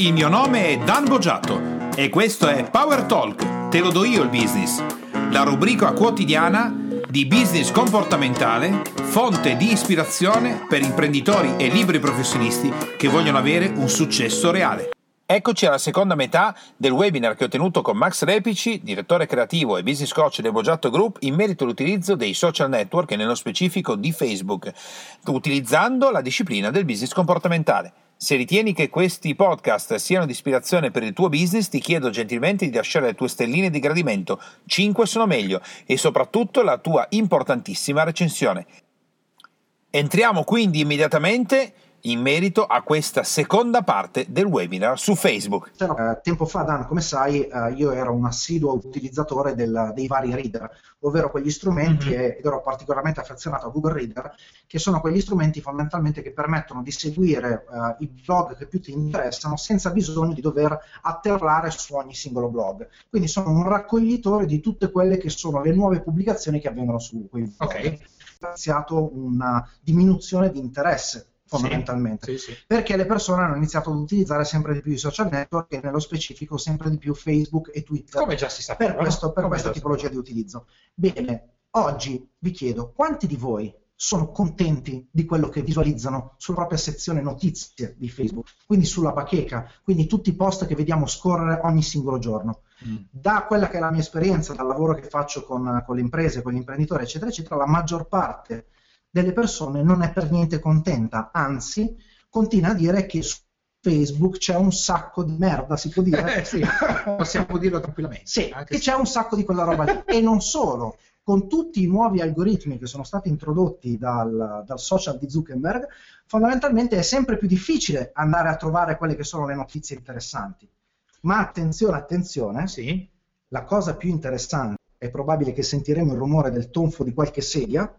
Il mio nome è Dan Boggiato e questo è Power Talk, te lo do io il business, la rubrica quotidiana di business comportamentale, fonte di ispirazione per imprenditori e liberi professionisti che vogliono avere un successo reale. Eccoci alla seconda metà del webinar che ho tenuto con Max Repici, direttore creativo e business coach del Boggiato Group, in merito all'utilizzo dei social network e nello specifico di Facebook, utilizzando la disciplina del business comportamentale. Se ritieni che questi podcast siano di ispirazione per il tuo business, ti chiedo gentilmente di lasciare le tue stelline di gradimento, 5 sono meglio, e soprattutto la tua importantissima recensione. Entriamo quindi immediatamente in merito a questa seconda parte del webinar su Facebook. Eh, tempo fa, Dan, come sai, eh, io ero un assiduo utilizzatore del, dei vari reader, ovvero quegli strumenti, mm-hmm. ed ero particolarmente affezionato a Google Reader, che sono quegli strumenti fondamentalmente che permettono di seguire eh, i blog che più ti interessano senza bisogno di dover atterrare su ogni singolo blog. Quindi sono un raccoglitore di tutte quelle che sono le nuove pubblicazioni che avvengono su quei blog. Ok. Ho iniziato una diminuzione di interesse fondamentalmente, sì, sì, sì. perché le persone hanno iniziato ad utilizzare sempre di più i social network e nello specifico sempre di più Facebook e Twitter. Come già si sa. Per, questo, per questa tipologia di utilizzo. Bene, oggi vi chiedo quanti di voi sono contenti di quello che visualizzano sulla propria sezione notizie di Facebook, quindi sulla bacheca, quindi tutti i post che vediamo scorrere ogni singolo giorno. Mm. Da quella che è la mia esperienza, dal lavoro che faccio con, con le imprese, con gli imprenditori, eccetera, eccetera, la maggior parte delle persone non è per niente contenta, anzi continua a dire che su Facebook c'è un sacco di merda, si può dire? Eh, sì, possiamo dirlo tranquillamente. Sì, che c'è un sacco di quella roba lì. e non solo, con tutti i nuovi algoritmi che sono stati introdotti dal, dal, social di Zuckerberg, fondamentalmente è sempre più difficile andare a trovare quelle che sono le notizie interessanti. Ma attenzione, attenzione, sì. la cosa più interessante, è probabile che sentiremo il rumore del tonfo di qualche sedia,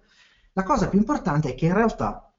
la cosa più importante è che in realtà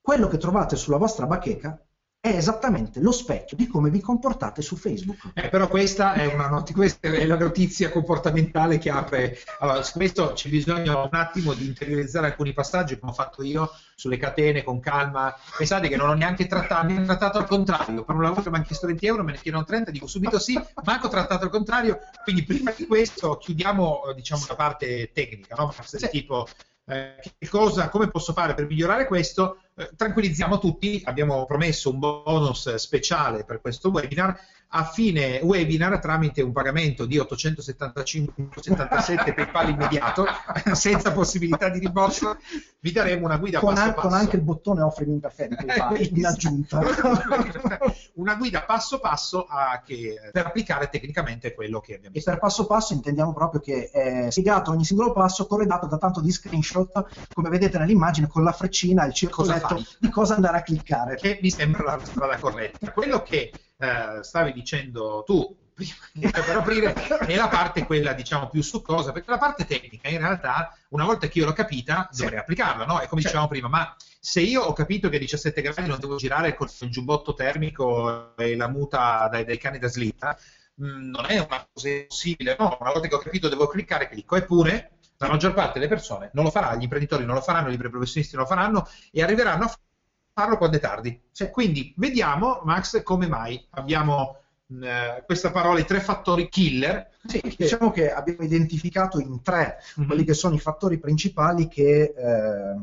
quello che trovate sulla vostra bacheca è esattamente lo specchio di come vi comportate su Facebook. Eh, però questa è, una not- questa è la notizia comportamentale che apre. Allora, su questo c'è bisogno un attimo di interiorizzare alcuni passaggi, come ho fatto io sulle catene con calma. Pensate che non ho neanche trattato, mi hanno trattato al contrario. Per un lavoro che mi hanno chiesto 20 euro, me ne chiedono 30, dico subito sì, ma ho trattato al contrario. Quindi prima di questo chiudiamo diciamo, la parte tecnica, no? Sì. tipo eh, cosa, come posso fare per migliorare questo? Eh, tranquillizziamo tutti, abbiamo promesso un bonus speciale per questo webinar. A fine webinar, tramite un pagamento di 875,77 PayPal immediato, senza possibilità di rimborso, vi daremo una guida con, passo a, passo. Con anche il bottone offrimi un caffè in aggiunta. una guida passo passo a, che, per applicare tecnicamente quello che abbiamo visto. E per passo passo intendiamo proprio che è spiegato ogni singolo passo corredato da tanto di screenshot, come vedete nell'immagine, con la freccina e il circoletto di cosa andare a cliccare. Che mi sembra la strada corretta. Quello che eh, stavi dicendo tu prima per aprire è la parte quella diciamo più succosa perché la parte tecnica in realtà una volta che io l'ho capita sì. dovrei applicarla no? e come certo. dicevamo prima ma se io ho capito che a 17 gradi non devo girare con il giubbotto termico e la muta dai, dai cani da slitta mh, mm, non è una cosa possibile no una volta che ho capito devo cliccare clicco eppure la maggior parte delle persone non lo farà, gli imprenditori non lo faranno, i liberi professionisti non lo faranno e arriveranno a farlo quando è tardi. Cioè, quindi vediamo, Max, come mai abbiamo eh, questa parola, i tre fattori killer. Sì, diciamo che abbiamo identificato in tre mm-hmm. quelli che sono i fattori principali che eh,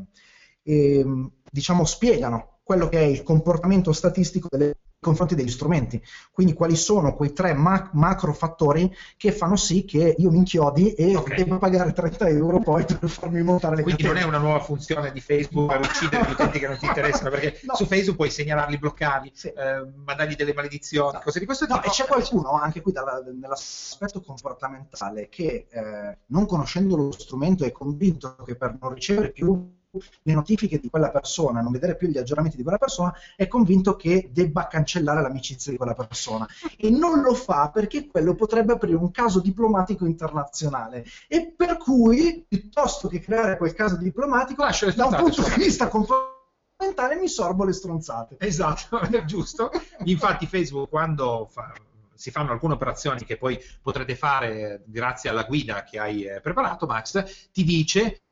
eh, diciamo spiegano quello che è il comportamento statistico delle confronti degli strumenti. Quindi quali sono quei tre ma- macro fattori che fanno sì che io mi inchiodi e okay. devo pagare 30 euro poi per farmi montare le Quindi catene. non è una nuova funzione di Facebook per uccidere gli utenti che non ti interessano, perché no. su Facebook puoi segnalarli, bloccarli, sì. eh, mandargli delle maledizioni, no. cose di questo tipo. No, e c'è qualcuno anche qui dalla, nell'aspetto comportamentale che eh, non conoscendo lo strumento è convinto che per non ricevere più le notifiche di quella persona, non vedere più gli aggiornamenti di quella persona, è convinto che debba cancellare l'amicizia di quella persona. E non lo fa perché quello potrebbe aprire un caso diplomatico internazionale. E per cui, piuttosto che creare quel caso diplomatico, da un punto di vista comportamentale mi sorbo le stronzate. Esatto, è giusto. Infatti Facebook quando fa si fanno alcune operazioni che poi potrete fare grazie alla guida che hai eh, preparato, Max, ti dice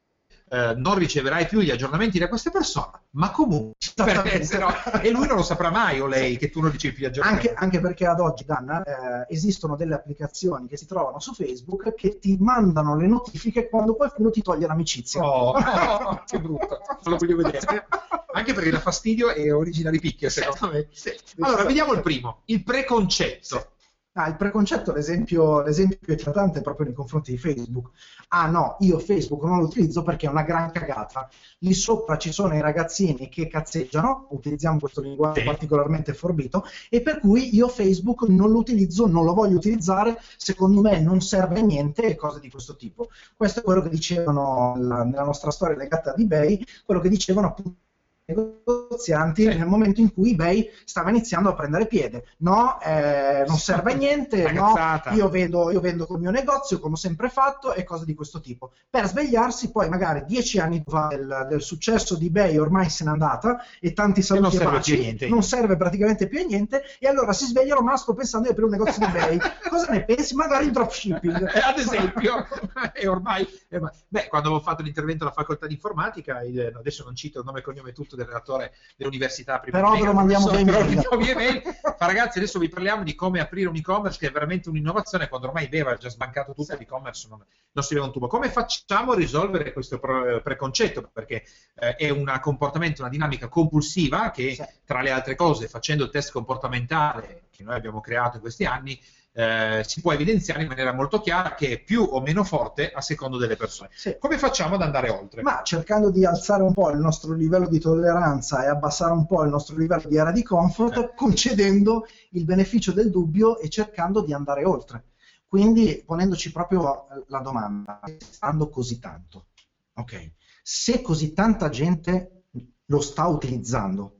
eh, non riceverai più gli aggiornamenti da queste persone, ma comunque, perché, no, e lui non lo saprà mai o lei che tu non ricevi più gli aggiornamenti. Anche, anche perché ad oggi, Danna, eh, esistono delle applicazioni che si trovano su Facebook che ti mandano le notifiche quando qualcuno ti toglie l'amicizia. Oh, oh che brutto, non lo voglio vedere. Anche perché da fastidio e origina di picchio, secondo me. Sì. Allora, vediamo il primo, il preconcetto. Ah, il preconcetto, l'esempio, l'esempio più eclatante è proprio nei confronti di Facebook. Ah no, io Facebook non lo utilizzo perché è una gran cagata. Lì sopra ci sono i ragazzini che cazzeggiano, utilizziamo questo linguaggio sì. particolarmente forbito, e per cui io Facebook non lo utilizzo, non lo voglio utilizzare, secondo me non serve a niente e cose di questo tipo. Questo è quello che dicevano la, nella nostra storia legata ad eBay, quello che dicevano appunto negozianti nel momento in cui eBay stava iniziando a prendere piede. No, eh, non serve a niente, no, io vendo, io vendo col mio negozio come ho sempre fatto e cose di questo tipo. Per svegliarsi poi magari dieci anni fa del, del successo di eBay ormai se n'è andata e tanti saluti e baci, non serve praticamente più a niente e allora si svegliano ma sto pensando di aprire un negozio di eBay. Cosa ne pensi? Magari in dropshipping. Ad esempio, e ormai, beh, quando avevo fatto l'intervento alla facoltà di informatica, adesso non cito il nome e cognome tutto del relatore dell'università prima però ve lo mandiamo via email. email. Ma ragazzi adesso vi parliamo di come aprire un e-commerce che è veramente un'innovazione quando ormai aveva già sbancato tutto sì. l'e-commerce non, non si vede un tubo come facciamo a risolvere questo preconcetto perché eh, è un comportamento una dinamica compulsiva che sì. tra le altre cose facendo il test comportamentale che noi abbiamo creato in questi anni eh, si può evidenziare in maniera molto chiara che è più o meno forte a secondo delle persone. Sì. Come facciamo ad andare oltre? Ma cercando di alzare un po' il nostro livello di tolleranza e abbassare un po' il nostro livello di area di comfort, eh. concedendo il beneficio del dubbio e cercando di andare oltre. Quindi ponendoci proprio la domanda, stando così tanto, ok, se così tanta gente lo sta utilizzando,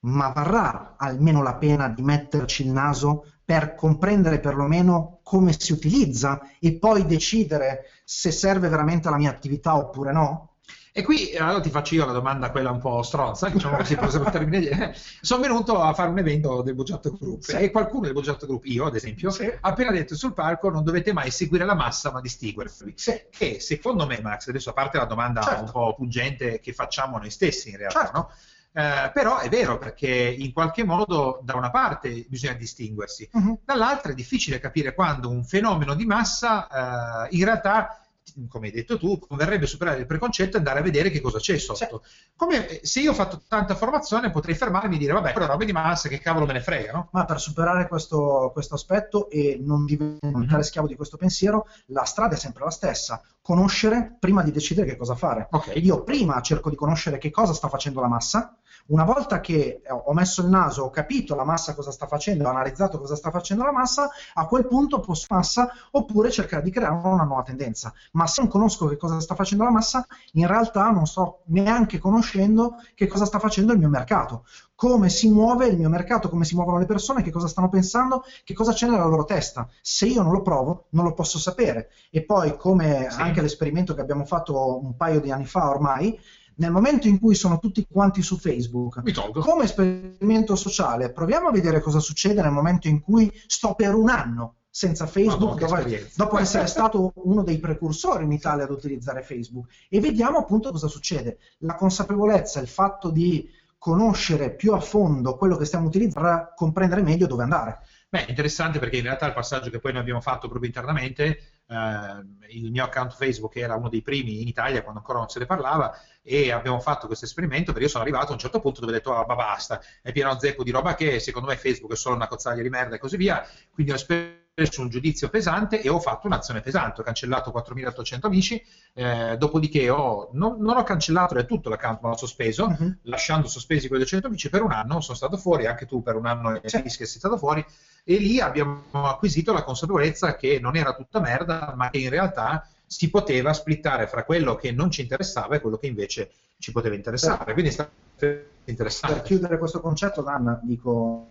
ma varrà almeno la pena di metterci il naso per comprendere perlomeno come si utilizza e poi decidere se serve veramente alla mia attività oppure no? E qui allora ti faccio io la domanda, quella un po' stronza, diciamo così, per. Sono venuto a fare un evento del Boggiato Group sì. e qualcuno del Boggiato Group, io ad esempio, sì. ha appena detto sul palco non dovete mai seguire la massa ma distinguervi. Sì. Che secondo me, Max, adesso a parte la domanda certo. un po' pungente che facciamo noi stessi in realtà, certo. no? Eh, però è vero perché in qualche modo da una parte bisogna distinguersi, uh-huh. dall'altra è difficile capire quando un fenomeno di massa eh, in realtà come hai detto tu, converrebbe superare il preconcetto e andare a vedere che cosa c'è sotto. Sì. Come se io ho fatto tanta formazione potrei fermarmi e dire vabbè, però robe di massa, che cavolo me ne frega, no? Ma per superare questo, questo aspetto e non diventare mm-hmm. schiavo di questo pensiero, la strada è sempre la stessa. Conoscere prima di decidere che cosa fare. Okay. Io prima cerco di conoscere che cosa sta facendo la massa, una volta che ho messo il naso, ho capito la massa cosa sta facendo, ho analizzato cosa sta facendo la massa, a quel punto posso massa oppure cercare di creare una nuova tendenza. Ma se non conosco che cosa sta facendo la massa, in realtà non sto neanche conoscendo che cosa sta facendo il mio mercato come si muove il mio mercato, come si muovono le persone, che cosa stanno pensando, che cosa c'è nella loro testa. Se io non lo provo, non lo posso sapere. E poi, come sì. anche l'esperimento che abbiamo fatto un paio di anni fa ormai, nel momento in cui sono tutti quanti su Facebook, come esperimento sociale, proviamo a vedere cosa succede nel momento in cui sto per un anno senza Facebook, Madonna, dopo, dopo essere stato uno dei precursori in Italia ad utilizzare Facebook, e vediamo appunto cosa succede. La consapevolezza, il fatto di conoscere più a fondo quello che stiamo utilizzando per comprendere meglio dove andare. Beh, interessante perché in realtà il passaggio che poi noi abbiamo fatto proprio internamente, il mio account Facebook era uno dei primi in Italia quando ancora non se ne parlava e abbiamo fatto questo esperimento perché io sono arrivato a un certo punto dove ho detto ah, ma basta, è pieno zeppo di roba che secondo me Facebook è solo una cozzaglia di merda e così via, quindi ho esperienza preso un giudizio pesante e ho fatto un'azione pesante, ho cancellato 4.800 amici, eh, dopodiché ho, non, non, ho cancellato del tutto l'account, ma l'ho sospeso, uh-huh. lasciando sospesi quei 200 amici per un anno, sono stato fuori, anche tu per un anno e sì. che sei stato fuori, e lì abbiamo acquisito la consapevolezza che non era tutta merda, ma che in realtà si poteva splittare fra quello che non ci interessava e quello che invece ci poteva interessare. Quindi è stato interessante. Per chiudere questo concetto, Dan, dico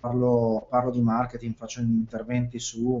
parlo, parlo di marketing, faccio interventi su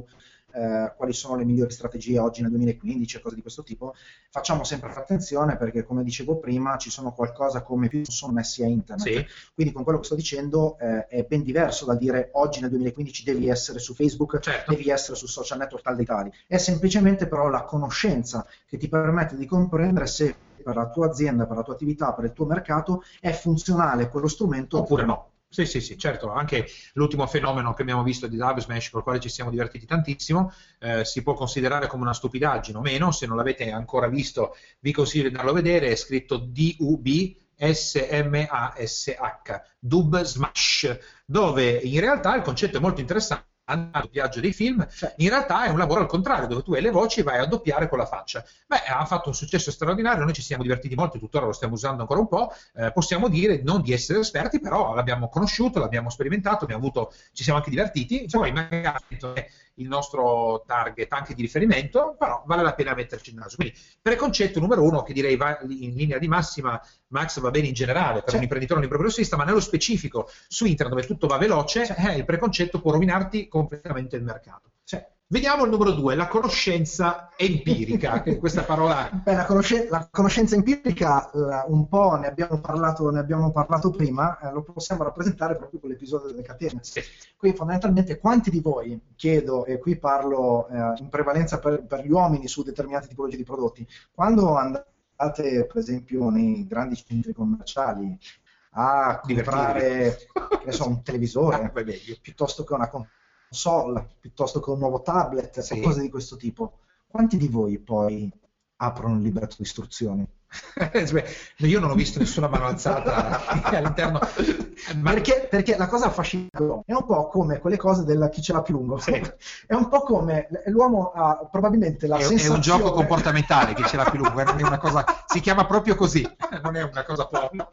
eh, quali sono le migliori strategie oggi nel 2015 e cose di questo tipo, facciamo sempre attenzione perché come dicevo prima ci sono qualcosa come più sono messi a internet. Sì. Quindi con quello che sto dicendo eh, è ben diverso da dire oggi nel 2015 devi essere su Facebook, certo. devi essere su social network tal dei tali. È semplicemente però la conoscenza che ti permette di comprendere se per la tua azienda, per la tua attività, per il tuo mercato è funzionale quello strumento oppure no. Sì, sì, sì, certo, anche l'ultimo fenomeno che abbiamo visto di Dub Smash, con il quale ci siamo divertiti tantissimo, eh, si può considerare come una stupidaggine o meno, se non l'avete ancora visto vi consiglio di andarlo a vedere, è scritto DUB, S-M-A-S-H, Dub Smash, dove in realtà il concetto è molto interessante al doppiaggio dei film, cioè, in realtà è un lavoro al contrario, dove tu hai le voci e vai a doppiare con la faccia. Beh, ha fatto un successo straordinario, noi ci siamo divertiti molto, tuttora lo stiamo usando ancora un po', eh, possiamo dire non di essere esperti, però l'abbiamo conosciuto, l'abbiamo sperimentato, abbiamo avuto, ci siamo anche divertiti, poi magari il nostro target anche di riferimento, però vale la pena metterci il naso. Quindi, preconcetto numero uno, che direi va in linea di massima, Max va bene in generale per sì. un imprenditore o un imprenditore ma nello specifico su internet dove tutto va veloce, sì. eh, il preconcetto può rovinarti completamente il mercato. Sì. Vediamo il numero due, la conoscenza empirica, questa parola... Beh, la, conosce- la, conoscenza empirica uh, un po' ne abbiamo parlato, ne abbiamo parlato prima, eh, lo possiamo rappresentare proprio con l'episodio delle catene. Sì. Quindi fondamentalmente quanti di voi, chiedo, e qui parlo eh, in prevalenza per, per, gli uomini su determinate tipologie di prodotti, quando andate per esempio nei grandi centri commerciali a comprare so, un televisore ah, piuttosto che una console piuttosto che un nuovo tablet sì. o cose di questo tipo. Quanti di voi poi aprono il libretto di istruzioni? Io non ho visto nessuna mano alzata all'interno. Ma... Perché, perché, la cosa affascinante è un po' come quelle cose del chi ce l'ha più lungo. Sì. È un po' come l'uomo ha probabilmente la è, sensazione... È un gioco comportamentale chi ce l'ha più lungo, non è una cosa... si chiama proprio così, non è una cosa povera.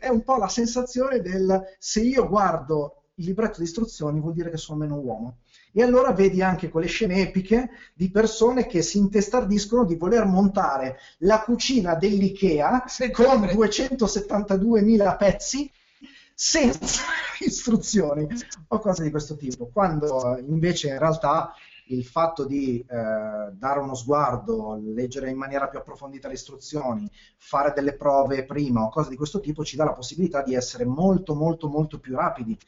È un po' la sensazione del se io guardo il libretto di istruzioni vuol dire che sono meno uomo. E allora vedi anche quelle scene epiche di persone che si intestardiscono di voler montare la cucina dell'IKEA con 272.000 pezzi senza istruzioni o cose di questo tipo, quando invece in realtà il fatto di eh, dare uno sguardo, leggere in maniera più approfondita le istruzioni, fare delle prove prima o cose di questo tipo ci dà la possibilità di essere molto molto molto più rapidi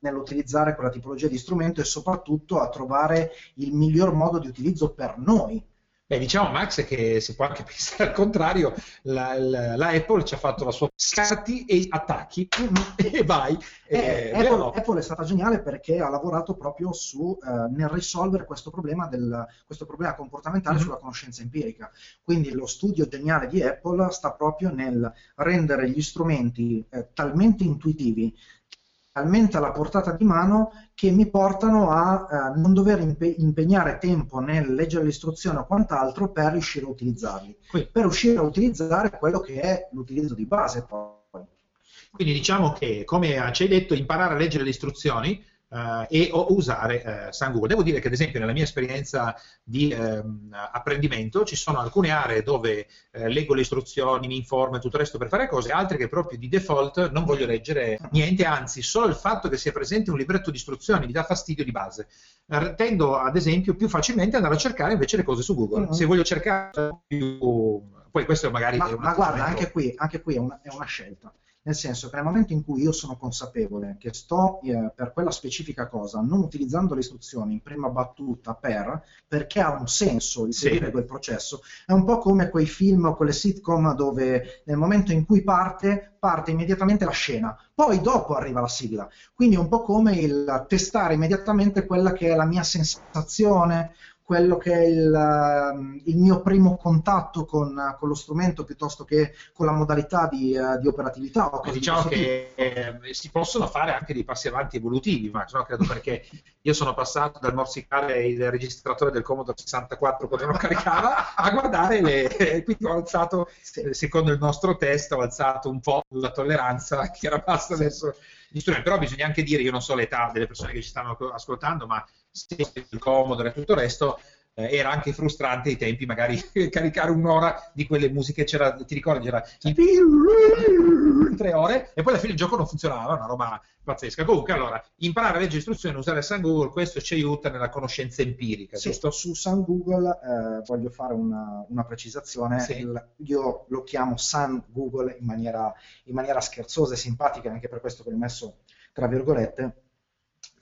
nell'utilizzare quella tipologia di strumento e soprattutto a trovare il miglior modo di utilizzo per noi Beh, diciamo Max che si può anche pensare al contrario, la, la, la Apple ci ha fatto la sua scarti e attacchi e vai. Eh, Apple, Apple, è stata geniale perché ha lavorato proprio su, eh, nel risolvere questo problema, del, questo problema comportamentale mm-hmm. sulla conoscenza empirica. Quindi lo studio geniale di Apple sta proprio nel rendere gli strumenti eh, talmente intuitivi talmente alla portata di mano che mi portano a eh, non dover impe- impegnare tempo nel leggere l'istruzione o quant'altro per riuscire a utilizzarli, Qui. per riuscire a utilizzare quello che è l'utilizzo di base poi. Quindi diciamo che, come ci hai detto, imparare a leggere le istruzioni Uh, e o usare uh, San Google. Devo dire che ad esempio nella mia esperienza di uh, apprendimento ci sono alcune aree dove eh, leggo le istruzioni, mi informo e tutto il resto per fare cose, altre che proprio di default non voglio leggere niente, anzi solo il fatto che sia presente un libretto di istruzioni mi dà fastidio di base. Tendo ad esempio più facilmente ad andare a cercare invece le cose su Google. Mm-hmm. Se voglio cercare più... Poi questo magari... Ma, ma guarda, anche qui, anche qui è, una, è una scelta nel senso che nel momento in cui io sono consapevole che sto eh, per quella specifica cosa non utilizzando le istruzioni in prima battuta per, perché ha un senso il seguire sì. quel processo, è un po' come quei film o quelle sitcom dove nel momento in cui parte, parte immediatamente la scena, poi dopo arriva la sigla, quindi è un po' come il testare immediatamente quella che è la mia sensazione quello che è il, ehm, il mio primo contatto con, con, lo strumento piuttosto che con la modalità di, uh, di operatività. diciamo che eh, si possono fare anche dei passi avanti evolutivi, ma no? credo perché io sono passato dal morsicare il registratore del Commodore 64 quando non caricava a guardare le... quindi ho alzato, sì. secondo il nostro test, ho alzato un po' la tolleranza che era bassa sì. adesso gli strumenti, però bisogna anche dire, io non so l'età delle persone che ci stanno ascoltando, ma se il comodo e tutto il resto, eh, era anche frustrante ai tempi magari caricare un'ora di quelle musiche, c'era, ti ricordi, c'era tre ore e poi alla fine il gioco non funzionava, una roba pazzesca. Comunque, allora, imparare a leggere istruzioni, usare San Google, questo ci aiuta nella conoscenza empirica, sì, giusto? Su San Google eh, voglio fare una, una precisazione, sì. Il, io lo chiamo San Google in maniera, in maniera scherzosa e simpatica, anche per questo che l'ho messo tra virgolette,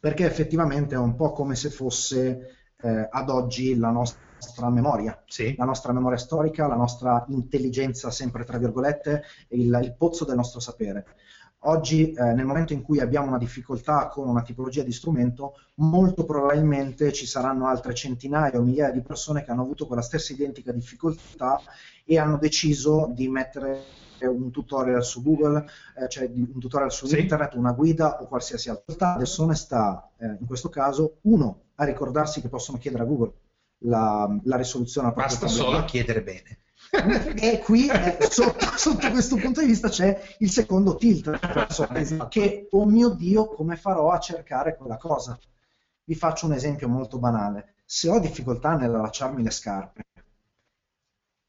perché effettivamente è un po' come se fosse eh, ad oggi la nostra memoria, sì. la nostra memoria storica, la nostra intelligenza, sempre tra virgolette, il, il pozzo del nostro sapere. Oggi, eh, nel momento in cui abbiamo una difficoltà con una tipologia di strumento, molto probabilmente ci saranno altre centinaia o migliaia di persone che hanno avuto quella stessa identica difficoltà e hanno deciso di mettere un tutorial su Google, eh, cioè un tutorial su sì. internet, una guida o qualsiasi altra. Adesso ne sta, eh, in questo caso, uno, a ricordarsi che possono chiedere a Google la, la risoluzione al proprio Basta problema. solo chiedere bene. e qui eh, sotto, sotto, questo punto di vista c'è il secondo tilt che oh mio dio come farò a cercare quella cosa vi faccio un esempio molto banale se ho difficoltà nell'allacciarmi le scarpe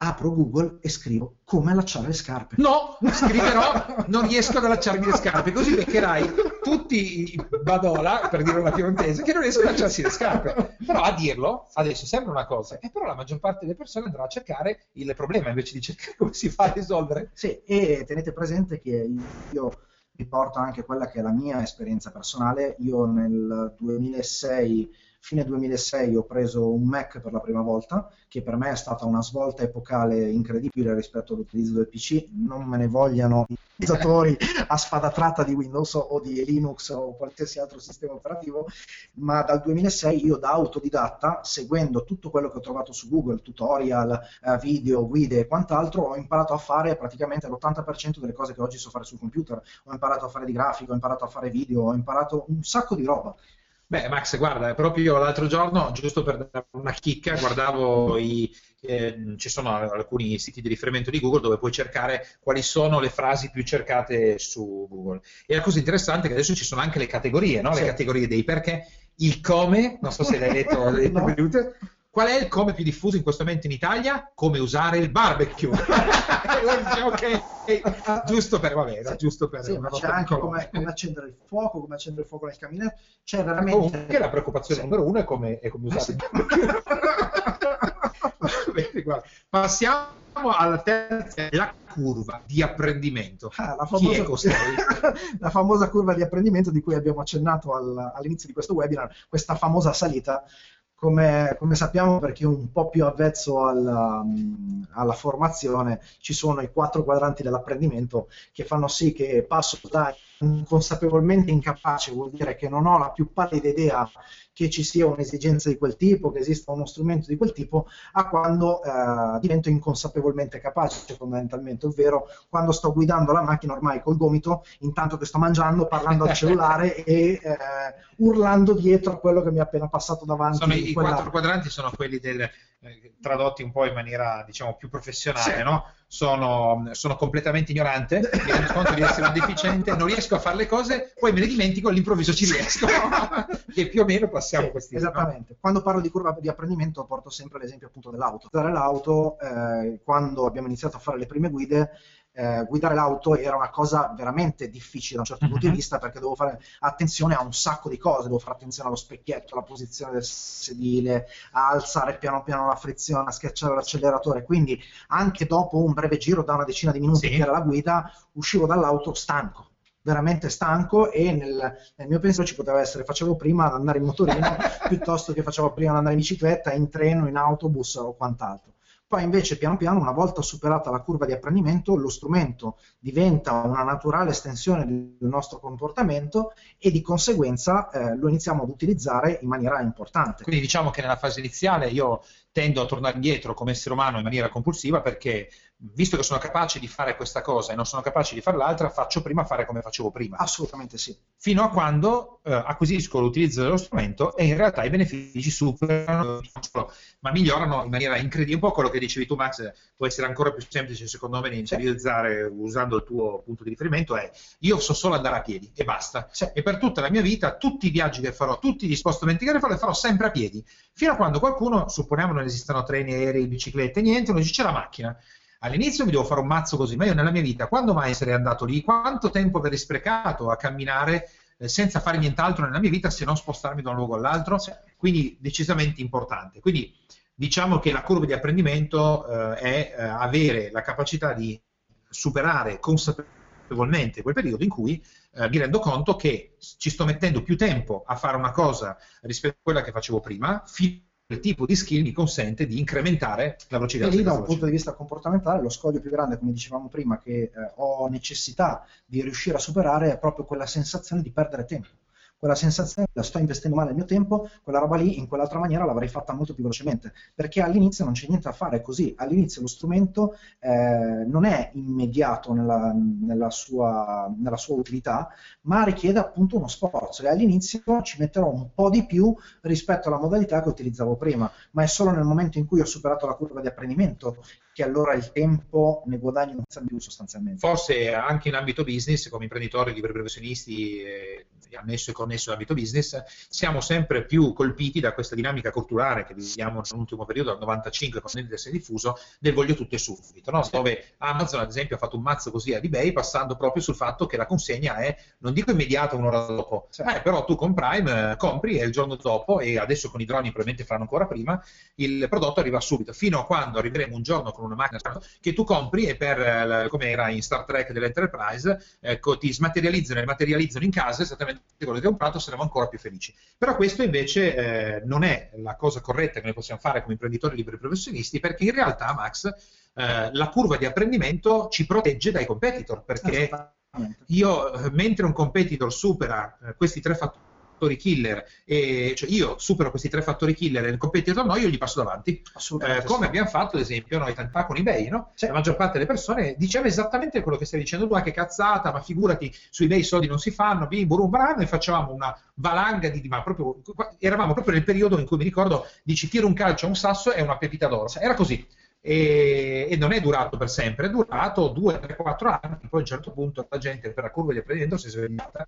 apro Google e scrivo come allacciare le scarpe. No, scriverò non riesco ad allacciarmi le scarpe, così beccherai tutti i badola, per dire una piemontese, che non riescono ad allacciarsi le scarpe. Però a dirlo, adesso sembra una cosa, e però la maggior parte delle persone andrà a cercare il problema invece di cercare come si fa a risolvere. Sì, e tenete presente che io vi porto anche quella che è la mia esperienza personale. Io nel 2006 Fine 2006 ho preso un Mac per la prima volta, che per me è stata una svolta epocale incredibile rispetto all'utilizzo del PC. Non me ne vogliano i utilizzatori a spada tratta di Windows o di Linux o qualsiasi altro sistema operativo, ma dal 2006 io da autodidatta, seguendo tutto quello che ho trovato su Google, tutorial, eh, video, guide e quant'altro, ho imparato a fare praticamente l'80% delle cose che oggi so fare sul computer. Ho imparato a fare di grafico, ho imparato a fare video, ho imparato un sacco di roba. Beh, Max, guarda, proprio l'altro giorno, giusto per dare una chicca, guardavo i, eh, ci sono alcuni siti di riferimento di Google dove puoi cercare quali sono le frasi più cercate su Google. E la cosa interessante è che adesso ci sono anche le categorie, no? le categorie dei perché, il come, non so se l'hai letto, le no. Qual è il come più diffuso in questo momento in Italia? Come usare il barbecue. ok, giusto per, vabbè, sì, giusto per sì, ma c'è anche come, come, accendere il fuoco, come accendere il fuoco nel caminetto. C'è veramente... Comunque la preoccupazione sì. numero uno è come, è come usare il barbecue. Passiamo alla terza, la curva di apprendimento. Ah, la, famosa, la, famosa, curva di apprendimento di cui abbiamo accennato al, all'inizio di questo webinar, questa famosa salita come, come, sappiamo, per chi è un po' più avvezzo alla, alla, formazione, ci sono i quattro quadranti dell'apprendimento che fanno sì che passo da inconsapevolmente incapace, vuol dire che non ho la più pallida idea che ci sia un'esigenza di quel tipo, che esista uno strumento di quel tipo, a quando eh, divento inconsapevolmente capace fondamentalmente, ovvero quando sto guidando la macchina ormai col gomito, intanto che sto mangiando, parlando al cellulare e eh, urlando dietro a quello che mi ha appena passato davanti. Sono I quattro quadranti sono quelli del, eh, tradotti un po' in maniera diciamo più professionale, sì. no? sono, sono, completamente ignorante, mi rendo conto di essere un deficiente, non riesco a fare le cose, poi me ne dimentico, all'improvviso ci riesco. e più o meno passiamo sì, questi Esattamente. No? Quando parlo di curva di apprendimento porto sempre l'esempio appunto dell'auto. Dare l'auto, eh, quando abbiamo iniziato a fare le prime guide, eh, guidare l'auto era una cosa veramente difficile da un certo punto di mhm. vista perché dovevo fare attenzione a un sacco di cose, dovevo fare attenzione allo specchietto, alla posizione del sedile, a alzare piano piano la frizione, a schiacciare l'acceleratore, quindi anche dopo un breve giro da una decina di minuti sì. che era la guida, uscivo dall'auto stanco veramente stanco e nel, nel, mio pensiero ci poteva essere facevo prima ad andare in motorino piuttosto che facevo prima ad andare in bicicletta, in treno, in autobus o quant'altro. Poi invece piano piano, una volta superata la curva di apprendimento, lo strumento diventa una naturale estensione del nostro comportamento e di conseguenza eh, lo iniziamo ad utilizzare in maniera importante. Quindi diciamo che nella fase iniziale io tendo a tornare indietro come essere umano in maniera compulsiva perché visto che sono capace di fare questa cosa e non sono capace di fare l'altra, faccio prima fare come facevo prima. Assolutamente sì. Fino a quando eh, acquisisco l'utilizzo dello strumento e in realtà i benefici superano, ma migliorano in maniera incredibile. Un po' quello che dicevi tu, Max, può essere ancora più semplice secondo me da interiorizzare usando il tuo punto di riferimento, è io so solo andare a piedi e basta. Sì. E per tutta la mia vita, tutti i viaggi che farò, tutti gli spostamenti che farò, li farò sempre a piedi. Fino a quando qualcuno, supponiamo non esistano treni, aerei, biciclette, niente, uno dice c'è la macchina All'inizio mi devo fare un mazzo così, ma io nella mia vita, quando mai sarei andato lì? Quanto tempo avrei sprecato a camminare eh, senza fare nient'altro nella mia vita se non spostarmi da un luogo all'altro? Quindi decisamente importante. Quindi diciamo che la curva di apprendimento eh, è eh, avere la capacità di superare consapevolmente quel periodo in cui eh, mi rendo conto che ci sto mettendo più tempo a fare una cosa rispetto a quella che facevo prima, fino tipo di skill mi consente di incrementare la velocità. E lì da un punto di vista comportamentale lo scoglio più grande, come dicevamo prima, che eh, ho necessità di riuscire a superare è proprio quella sensazione di perdere tempo quella sensazione la sto investendo male il mio tempo, quella roba lì in quell'altra maniera l'avrei fatta molto più velocemente, perché all'inizio non c'è niente da fare così, all'inizio lo strumento eh, non è immediato nella, nella, sua, nella, sua, utilità, ma richiede appunto uno sforzo. E all'inizio ci metterò un po' di più rispetto alla modalità che utilizzavo prima, ma è solo nel momento in cui ho superato la curva di apprendimento che allora il tempo ne guadagno un più sostanzialmente. Forse anche in ambito business, come imprenditori, liberi professionisti, eh, annesso e connesso all'ambito business, siamo sempre più colpiti da questa dinamica culturale che viviamo nell'ultimo periodo, dal 95, con si è diffuso, del voglio tutto e subito, no? dove Amazon ad esempio ha fatto un mazzo così ad eBay passando proprio sul fatto che la consegna è, non dico immediata un'ora dopo, eh, però tu con Prime eh, compri e il giorno dopo, e adesso con i droni probabilmente faranno ancora prima, il prodotto arriva subito, fino a quando arriveremo un giorno con una macchina che tu compri e per, eh, come era in Star Trek dell'Enterprise, ecco, ti smaterializzano e materializzano in casa esattamente quello che comprato, saremo ancora più felici. Però questo invece eh, non è la cosa corretta che noi possiamo fare come imprenditori liberi professionisti, perché in realtà, Max, eh, la curva di apprendimento ci protegge dai competitor, perché io, eh, mentre un competitor supera eh, questi tre fattori, fattori killer, e, cioè io supero questi tre fattori killer e il competitor no, io gli passo davanti. Eh, come sì. abbiamo fatto, ad esempio, noi tanti fa con eBay, no? Sì. La maggior parte delle persone diceva esattamente quello che stai dicendo tu, ah, che cazzata, ma figurati, su eBay i soldi non si fanno, bim, burum, bram, e facevamo una valanga di, ma proprio, eravamo proprio nel periodo in cui mi ricordo, dici tiro un calcio a un sasso e una pepita d'oro, era così. E, e, non è durato per sempre, è durato 2, 3, 4 anni, poi a un certo punto la gente per la curva di apprendimento si è svegliata.